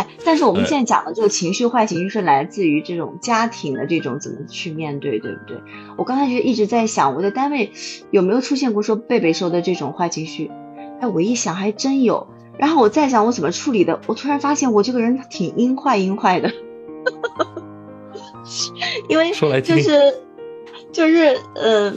哎，但是我们现在讲的这个情绪坏情绪是来自于这种家庭的这种怎么去面对，对不对？我刚才就一直在想，我在单位有没有出现过说贝贝说的这种坏情绪？哎，我一想还真有。然后我再想我怎么处理的，我突然发现我这个人挺阴坏阴坏的，因为就是就是呃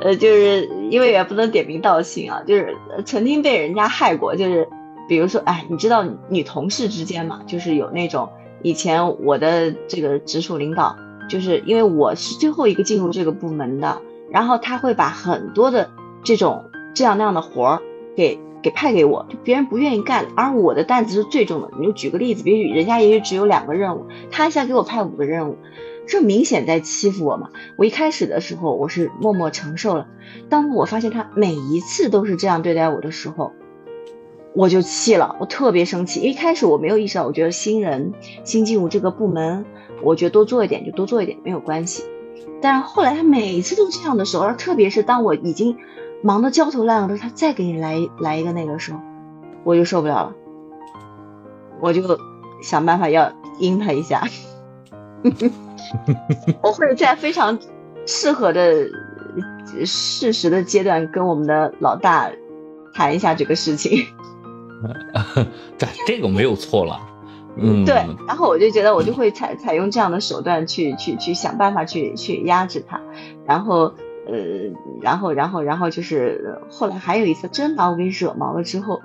呃，就是因为也不能点名道姓啊，就是曾经被人家害过，就是比如说哎，你知道女同事之间嘛，就是有那种以前我的这个直属领导，就是因为我是最后一个进入这个部门的，然后他会把很多的这种这样那样的活儿给。给派给我，就别人不愿意干，而我的担子是最重的。你就举个例子，比如人家也许只有两个任务，他一下给我派五个任务，这明显在欺负我嘛。我一开始的时候我是默默承受了，当我发现他每一次都是这样对待我的时候，我就气了，我特别生气。一开始我没有意识到，我觉得新人新进入这个部门，我觉得多做一点就多做一点没有关系。但是后来他每次都这样的时候，特别是当我已经。忙得焦头烂额的时候，他再给你来来一个那个时候，我就受不了了，我就想办法要阴他一下。我会在非常适合的适时的阶段跟我们的老大谈一下这个事情。这 这个没有错了，嗯，对。然后我就觉得我就会采采用这样的手段去去去想办法去去压制他，然后。呃，然后，然后，然后就是后来还有一次，真把我给惹毛了之后，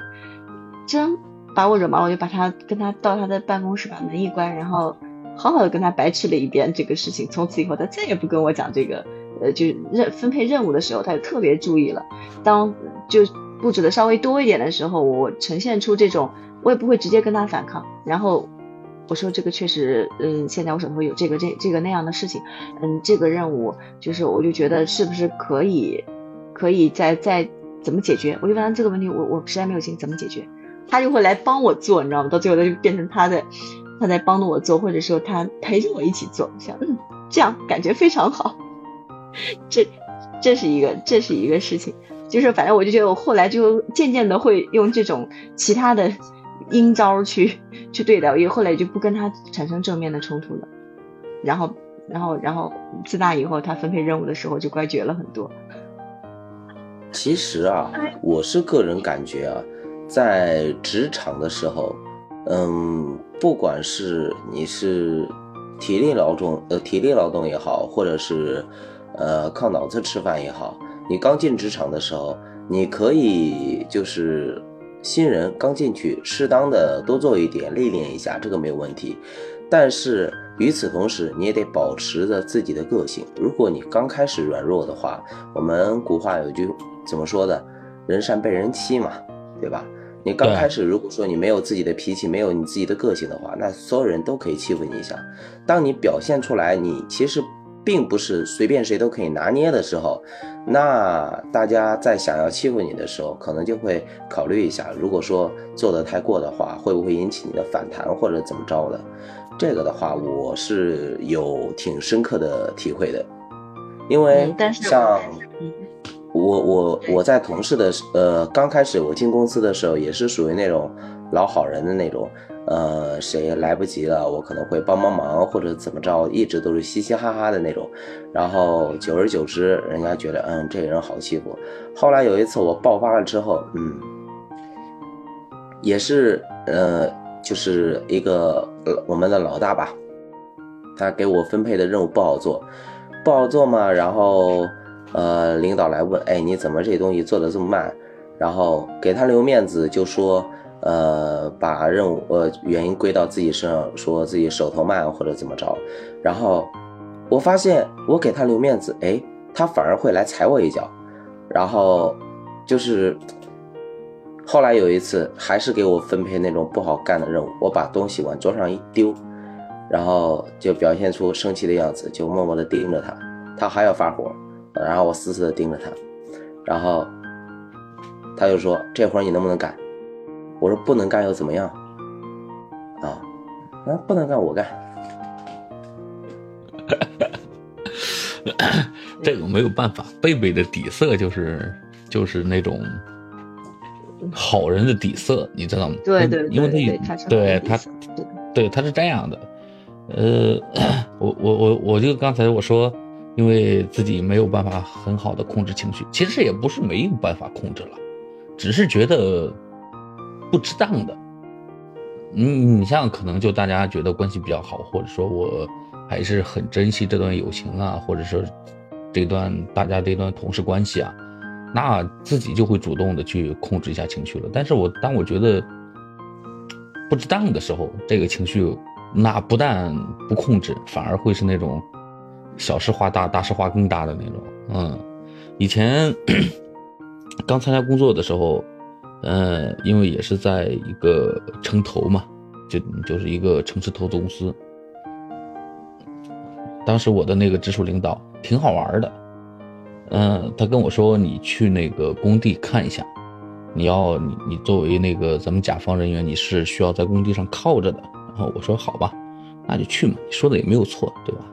真把我惹毛了，我就把他跟他到他的办公室把门一关，然后好好的跟他白吃了一遍这个事情。从此以后，他再也不跟我讲这个，呃，就是任分配任务的时候，他就特别注意了。当就布置的稍微多一点的时候，我呈现出这种，我也不会直接跟他反抗，然后。我说这个确实，嗯，现在我手头有这个这这个那样的事情，嗯，这个任务就是我就觉得是不是可以，可以再再怎么解决？我就问他这个问题，我我实在没有心怎么解决，他就会来帮我做，你知道吗？到最后他就变成他在他在帮助我做，或者说他陪着我一起做，想嗯这样感觉非常好，这这是一个这是一个事情，就是反正我就觉得我后来就渐渐的会用这种其他的。阴招去去对待，因为后来就不跟他产生正面的冲突了。然后，然后，然后自那以后，他分配任务的时候就乖绝了很多。其实啊，我是个人感觉啊，在职场的时候，嗯，不管是你是体力劳动，呃，体力劳动也好，或者是呃靠脑子吃饭也好，你刚进职场的时候，你可以就是。新人刚进去，适当的多做一点，历练一下，这个没有问题。但是与此同时，你也得保持着自己的个性。如果你刚开始软弱的话，我们古话有句怎么说的？人善被人欺嘛，对吧？你刚开始如果说你没有自己的脾气，没有你自己的个性的话，那所有人都可以欺负你一下。当你表现出来，你其实。并不是随便谁都可以拿捏的时候，那大家在想要欺负你的时候，可能就会考虑一下，如果说做得太过的话，会不会引起你的反弹或者怎么着的？这个的话，我是有挺深刻的体会的，因为像我我我在同事的呃刚开始我进公司的时候，也是属于那种老好人的那种。呃，谁来不及了，我可能会帮帮忙或者怎么着，一直都是嘻嘻哈哈的那种。然后久而久之，人家觉得嗯，这个人好欺负。后来有一次我爆发了之后，嗯，也是呃，就是一个我们的老大吧，他给我分配的任务不好做，不好做嘛。然后呃，领导来问，哎，你怎么这东西做的这么慢？然后给他留面子，就说。呃，把任务呃原因归到自己身上，说自己手头慢或者怎么着，然后我发现我给他留面子，哎，他反而会来踩我一脚，然后就是后来有一次还是给我分配那种不好干的任务，我把东西往桌上一丢，然后就表现出生气的样子，就默默的盯着他，他还要发火，然后我死死的盯着他，然后他就说这活你能不能干？我说不能干又怎么样？啊，那不能干我干。这个没有办法，贝贝的底色就是就是那种好人的底色，你知道吗？对对，因为他对他对，他是这样的，呃，我我我我就刚才我说，因为自己没有办法很好的控制情绪，其实也不是没有办法控制了，只是觉得不值当的。你你像可能就大家觉得关系比较好，或者说我还是很珍惜这段友情啊，或者说这段大家这段同事关系啊，那自己就会主动的去控制一下情绪了。但是我当我觉得不值当的时候，这个情绪那不但不控制，反而会是那种小事化大，大事化更大的那种。嗯，以前 刚参加工作的时候。呃，因为也是在一个城投嘛，就就是一个城市投资公司。当时我的那个直属领导挺好玩的，嗯，他跟我说：“你去那个工地看一下，你要你你作为那个咱们甲方人员，你是需要在工地上靠着的。”然后我说：“好吧，那就去嘛，你说的也没有错，对吧？”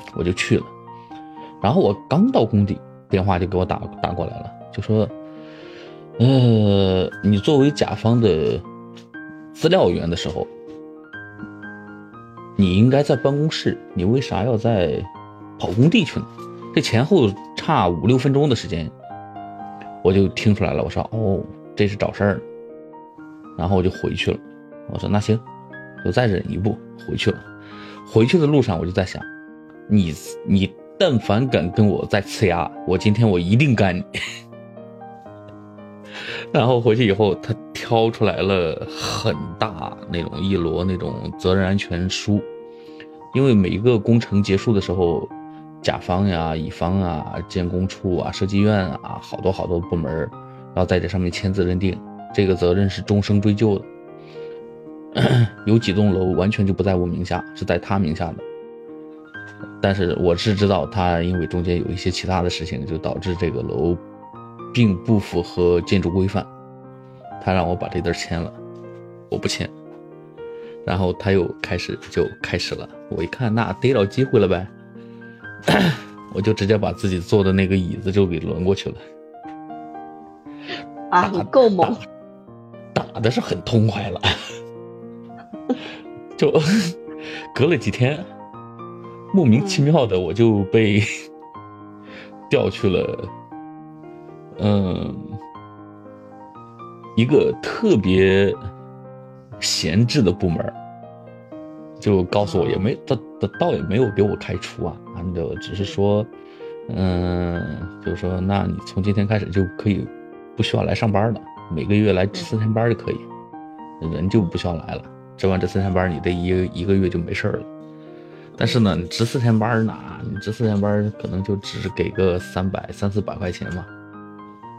我就去了。然后我刚到工地，电话就给我打打过来了，就说。呃，你作为甲方的资料员的时候，你应该在办公室，你为啥要在跑工地去呢？这前后差五六分钟的时间，我就听出来了。我说哦，这是找事儿。然后我就回去了。我说那行，就再忍一步，回去了。回去的路上我就在想，你你但凡敢跟我再呲牙，我今天我一定干你。然后回去以后，他挑出来了很大那种一摞那种责任安全书，因为每一个工程结束的时候，甲方呀、乙方啊、监工处啊、设计院啊，好多好多部门要在这上面签字认定，这个责任是终生追究的。有几栋楼完全就不在我名下，是在他名下的，但是我是知道他因为中间有一些其他的事情，就导致这个楼。并不符合建筑规范，他让我把这字签了，我不签，然后他又开始就开始了，我一看那逮着机会了呗，我就直接把自己坐的那个椅子就给轮过去了，啊，你够猛，打的是很痛快了，就 隔了几天，莫名其妙的我就被 调去了。嗯，一个特别闲置的部门，就告诉我也没，倒倒倒也没有给我开除啊，俺就只是说，嗯，就是说，那你从今天开始就可以不需要来上班了，每个月来值四天班就可以，人就不需要来了，值完这四天班，你这一一个月就没事了。但是呢，你值四天班呢，你值四天班可能就只给个三百三四百块钱嘛。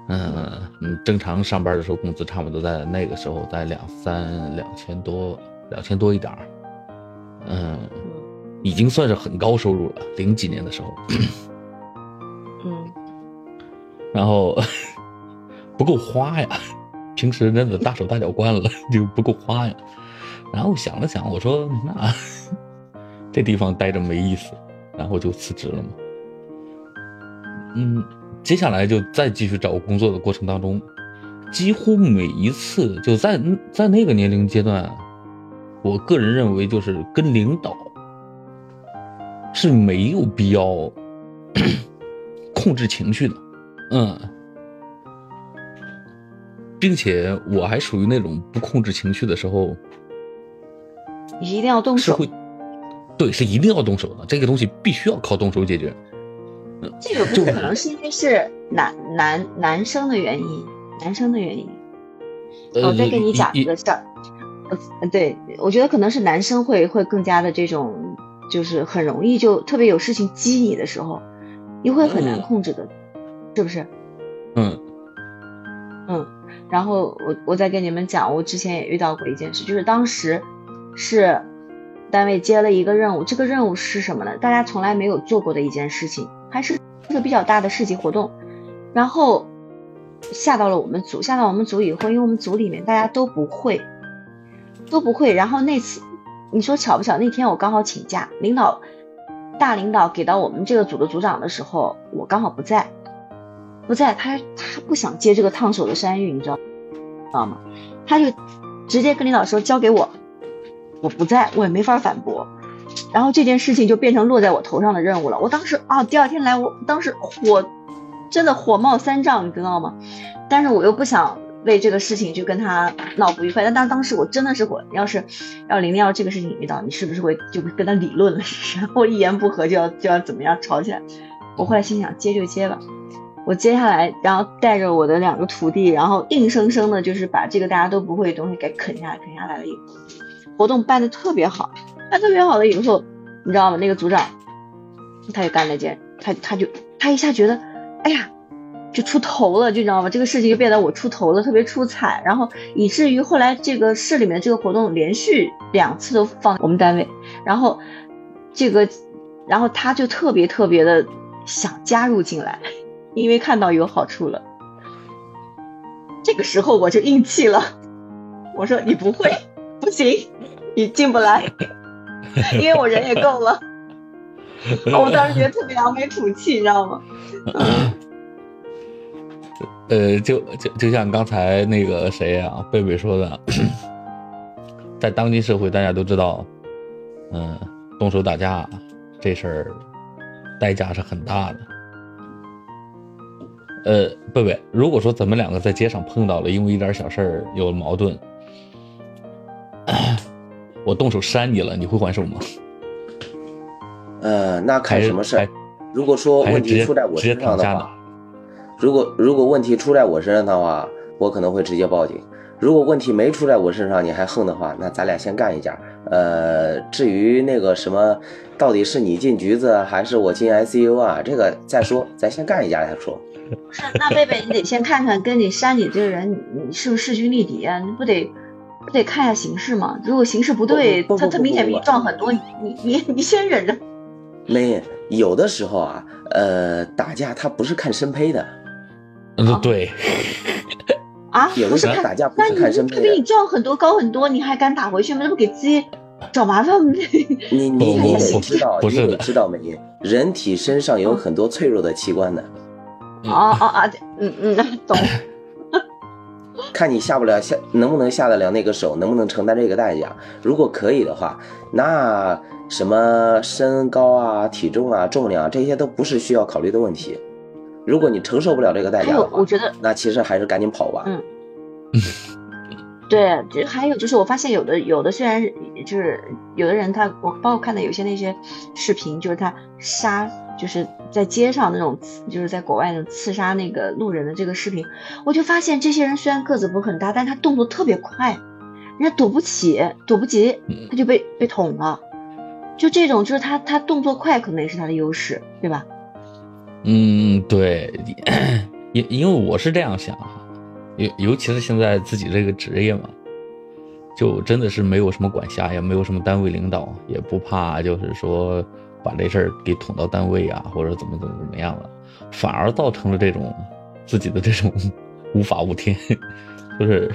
嗯嗯，正常上班的时候工资差不多在那个时候在两三两千多，两千多一点儿，嗯，已经算是很高收入了。零几年的时候，嗯，然后不够花呀，平时真的大手大脚惯了就不够花呀。然后想了想，我说那这地方待着没意思，然后就辞职了嘛。嗯。接下来就再继续找工作的过程当中，几乎每一次就在在那个年龄阶段，我个人认为就是跟领导是没有必要 控制情绪的，嗯，并且我还属于那种不控制情绪的时候，你一定要动手，对，是一定要动手的，这个东西必须要靠动手解决。这个不可能是因为是男男男生的原因，男生的原因。我再跟你讲一个事儿，呃，对我觉得可能是男生会会更加的这种，就是很容易就特别有事情激你的时候，你会很难控制的，是不是？嗯嗯。然后我我再跟你们讲，我之前也遇到过一件事，就是当时是单位接了一个任务，这个任务是什么呢？大家从来没有做过的一件事情。还是一个比较大的市级活动，然后下到了我们组，下到我们组以后，因为我们组里面大家都不会，都不会。然后那次你说巧不巧？那天我刚好请假，领导大领导给到我们这个组的组长的时候，我刚好不在，不在，他他不想接这个烫手的山芋，你知道知道吗？他就直接跟领导说交给我，我不在，我也没法反驳。然后这件事情就变成落在我头上的任务了。我当时啊，第二天来，我当时火，真的火冒三丈，你知道吗？但是我又不想为这个事情就跟他闹不愉快。但当当时我真的是火，要是要玲玲要这个事情遇到，你是不是会就跟他理论了？然后一言不合就要就要怎么样吵起来？我后来心想接就接吧，我接下来，然后带着我的两个徒弟，然后硬生生的就是把这个大家都不会的东西给啃下来，啃下来了以后，活动办的特别好。他特别好了以后，你知道吗？那个组长，他就干了件，他他就他一下觉得，哎呀，就出头了，就知道吗？这个事情就变得我出头了，特别出彩，然后以至于后来这个市里面这个活动连续两次都放我们单位，然后这个，然后他就特别特别的想加入进来，因为看到有好处了。这个时候我就硬气了，我说你不会，不行，你进不来。因为我人也够了，我当时觉得特别扬眉吐气，你知道吗？呃，就就就像刚才那个谁啊，贝贝说的，在当今社会，大家都知道，嗯，动手打架这事儿代价是很大的。呃，贝贝，如果说咱们两个在街上碰到了，因为一点小事儿有了矛盾。我动手扇你了，你会还手吗？呃，那看什么事儿。如果说问题出在我身上的话，如果如果问题出在我身上的话，我可能会直接报警。如果问题没出在我身上，你还横的话，那咱俩先干一架。呃，至于那个什么，到底是你进局子还是我进 ICU 啊？这个再说，咱先干一架再说。不是，那贝贝，你得先看看跟你扇你这个人，你是不是势均力敌啊？你不得。不得看一下形势嘛？如果形势不对，他他明显比你壮很多，你你你你先忍着。没有的时候啊，呃，打架他不是看身胚的。嗯，对。啊？有的时候打架不是看身胚。他比你壮很多，高很多，你还敢打回去吗？这不给自己找麻烦吗？你你你知道？不是你知道没？人体身上有很多脆弱的器官的。啊啊啊！嗯嗯，懂。看你下不了下，能不能下得了那个手，能不能承担这个代价？如果可以的话，那什么身高啊、体重啊、重量这些都不是需要考虑的问题。如果你承受不了这个代价的话，我觉得那其实还是赶紧跑吧。嗯，对，就还有就是我发现有的有的虽然就是有的人他我包括看的有些那些视频，就是他杀。就是在街上那种，就是在国外的刺杀那个路人的这个视频，我就发现这些人虽然个子不是很大，但他动作特别快，人家躲不起，躲不及，他就被被捅了。就这种，就是他他动作快，可能也是他的优势，对吧？嗯，对，因因为我是这样想哈，尤尤其是现在自己这个职业嘛，就真的是没有什么管辖，也没有什么单位领导，也不怕，就是说。把这事儿给捅到单位啊，或者怎么怎么怎么样了，反而造成了这种自己的这种无法无天，就是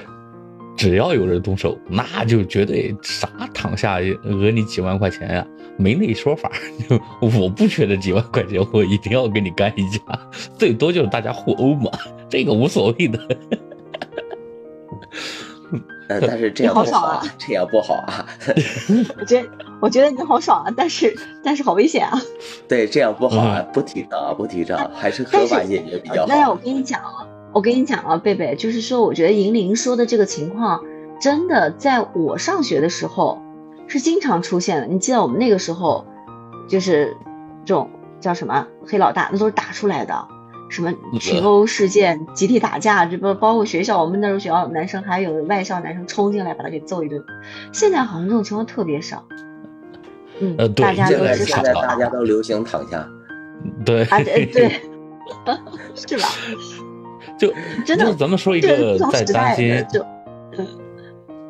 只要有人动手，那就绝对啥躺下讹你几万块钱呀，没那说法。就 我不缺这几万块钱，我一定要跟你干一架，最多就是大家互殴嘛，这个无所谓的。呃，但是这样不好啊，这样不好啊。我觉得，我觉得你好爽啊，但是，但是好危险啊。对，这样不好啊，不提倡啊，不提倡，还是合法解决比较好。那我跟你讲啊，我跟你讲啊，贝贝，就是说，我觉得银铃说的这个情况，真的在我上学的时候是经常出现的。你记得我们那个时候，就是这种叫什么黑老大，那都是打出来的。什么群殴事件、集体打架，这不包括学校，我们那时候学校男生还有外校男生冲进来把他给揍一顿。现在好像这种情况特别少。嗯，大家都是现在大家都流行躺下。对。啊对对，是吧？就真的，咱们说一个在当今就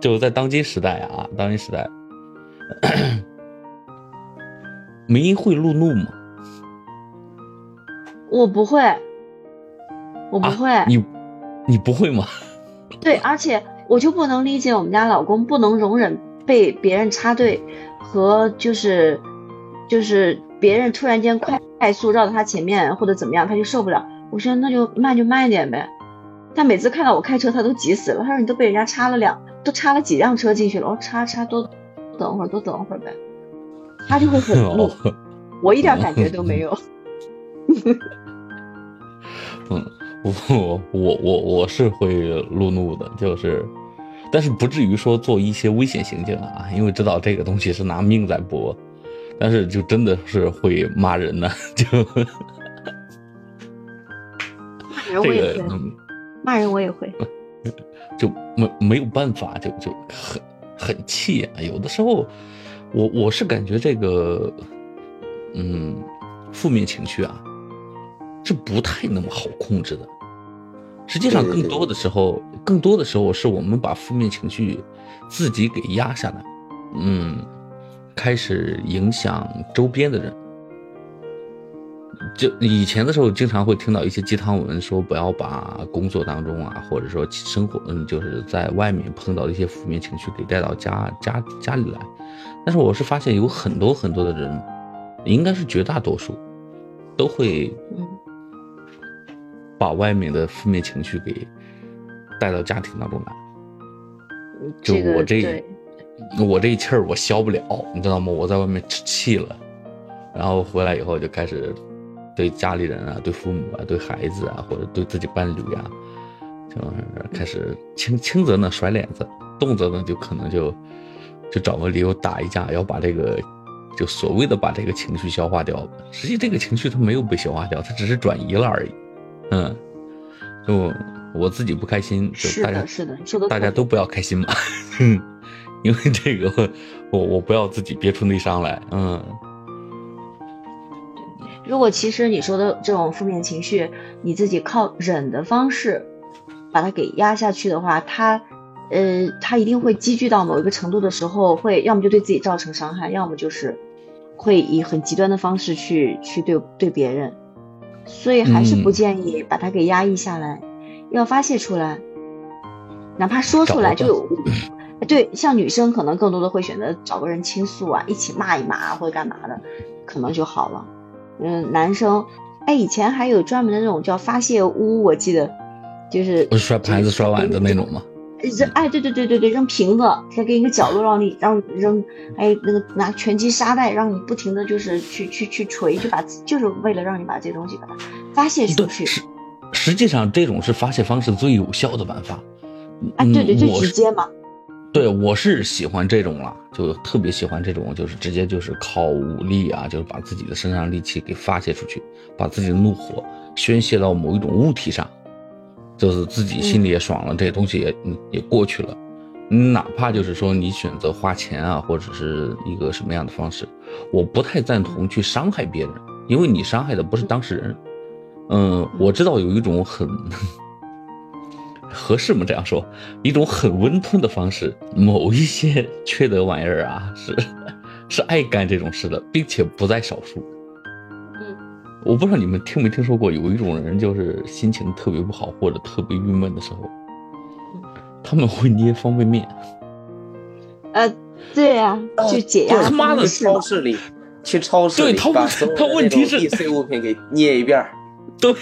就在当今时代啊，当今时代，民会路怒吗？我不会，我不会。你，你不会吗？对，而且我就不能理解我们家老公不能容忍被别人插队，和就是就是别人突然间快快速绕到他前面或者怎么样，他就受不了。我说那就慢就慢一点呗。他每次看到我开车，他都急死了。他说你都被人家插了两，都插了几辆车进去了。我说插插多等会儿，多等会儿呗。他就会很怒，我一点感觉都没有。嗯，我我我我是会路怒的，就是，但是不至于说做一些危险行径啊，因为知道这个东西是拿命在搏，但是就真的是会骂人呢，就。骂人我也会，骂人我也会，就没没有办法，就就很很气啊，有的时候。我我是感觉这个，嗯，负面情绪啊，是不太那么好控制的。实际上，更多的时候，更多的时候是我们把负面情绪自己给压下来，嗯，开始影响周边的人。就以前的时候，经常会听到一些鸡汤文，说不要把工作当中啊，或者说生活，嗯，就是在外面碰到的一些负面情绪给带到家家家里来。但是我是发现有很多很多的人，应该是绝大多数，都会把外面的负面情绪给带到家庭当中来。就我这，我这一气儿我消不了，你知道吗？我在外面吃气了，然后回来以后就开始。对家里人啊，对父母啊，对孩子啊，或者对自己伴侣啊，就是开始轻轻则呢甩脸子，动则呢就可能就就找个理由打一架，要把这个就所谓的把这个情绪消化掉。实际这个情绪它没有被消化掉，它只是转移了而已。嗯，就我自己不开心，就大家是的，说的大家都不要开心嘛。嗯，因为这个我我不要自己憋出内伤来。嗯。如果其实你说的这种负面情绪，你自己靠忍的方式把它给压下去的话，它，呃，它一定会积聚到某一个程度的时候，会要么就对自己造成伤害，要么就是会以很极端的方式去去对对别人，所以还是不建议把它给压抑下来，要发泄出来，哪怕说出来就有，对，像女生可能更多的会选择找个人倾诉啊，一起骂一骂或者干嘛的，可能就好了。嗯，男生，哎，以前还有专门的那种叫发泄屋，我记得，就是摔盘子、摔碗的那种吗？扔，哎，对对对对对，扔瓶子，再给你个角落让你让扔，哎，那个拿拳击沙袋让你不停的就是去去去锤，就把就是为了让你把这东西把它发泄出去。实实际上这种是发泄方式最有效的办法。哎，对对，最直接嘛。对，我是喜欢这种了，就特别喜欢这种，就是直接就是靠武力啊，就是把自己的身上力气给发泄出去，把自己的怒火宣泄到某一种物体上，就是自己心里也爽了，这些东西也也过去了。哪怕就是说你选择花钱啊，或者是一个什么样的方式，我不太赞同去伤害别人，因为你伤害的不是当事人。嗯，我知道有一种很。合适吗？这样说，一种很温吞的方式。某一些 缺德玩意儿啊，是 是爱干这种事的，并且不在少数。嗯，我不知道你们听没听说过，有一种人就是心情特别不好或者特别郁闷的时候，他们会捏方便面。呃，对呀，就解压。他妈的，超市里去超市里把所有的 E C 物品给捏一遍。对，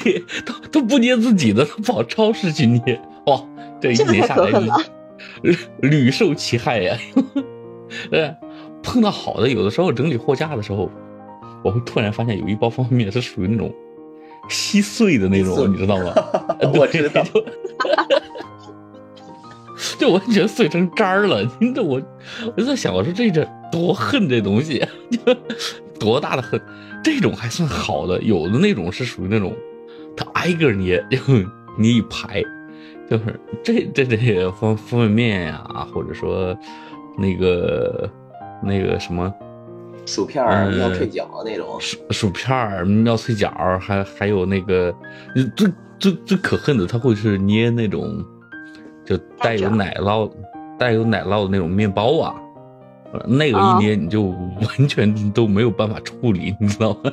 他他不捏自己的，他跑超市去捏。哇，这一年下来，屡受其害呀！对，碰到好的，有的时候整理货架的时候，我会突然发现有一包方便面是属于那种稀碎的那种，你知道吗？我知道，就 完全碎成渣儿了。你这我，我就在想，我说这这多恨这东西，多大的恨？这种还算好的，有的那种是属于那种，他挨个捏，就捏一排。就是这这这些方方便面呀，或者说那个那个什么薯片儿、妙脆角那种。薯薯片儿、妙脆角，还还有那个最最最可恨的，他会是捏那种就带有奶酪带有奶酪的那种面包啊，那个一捏你就 完全都没有办法处理，你知道吗？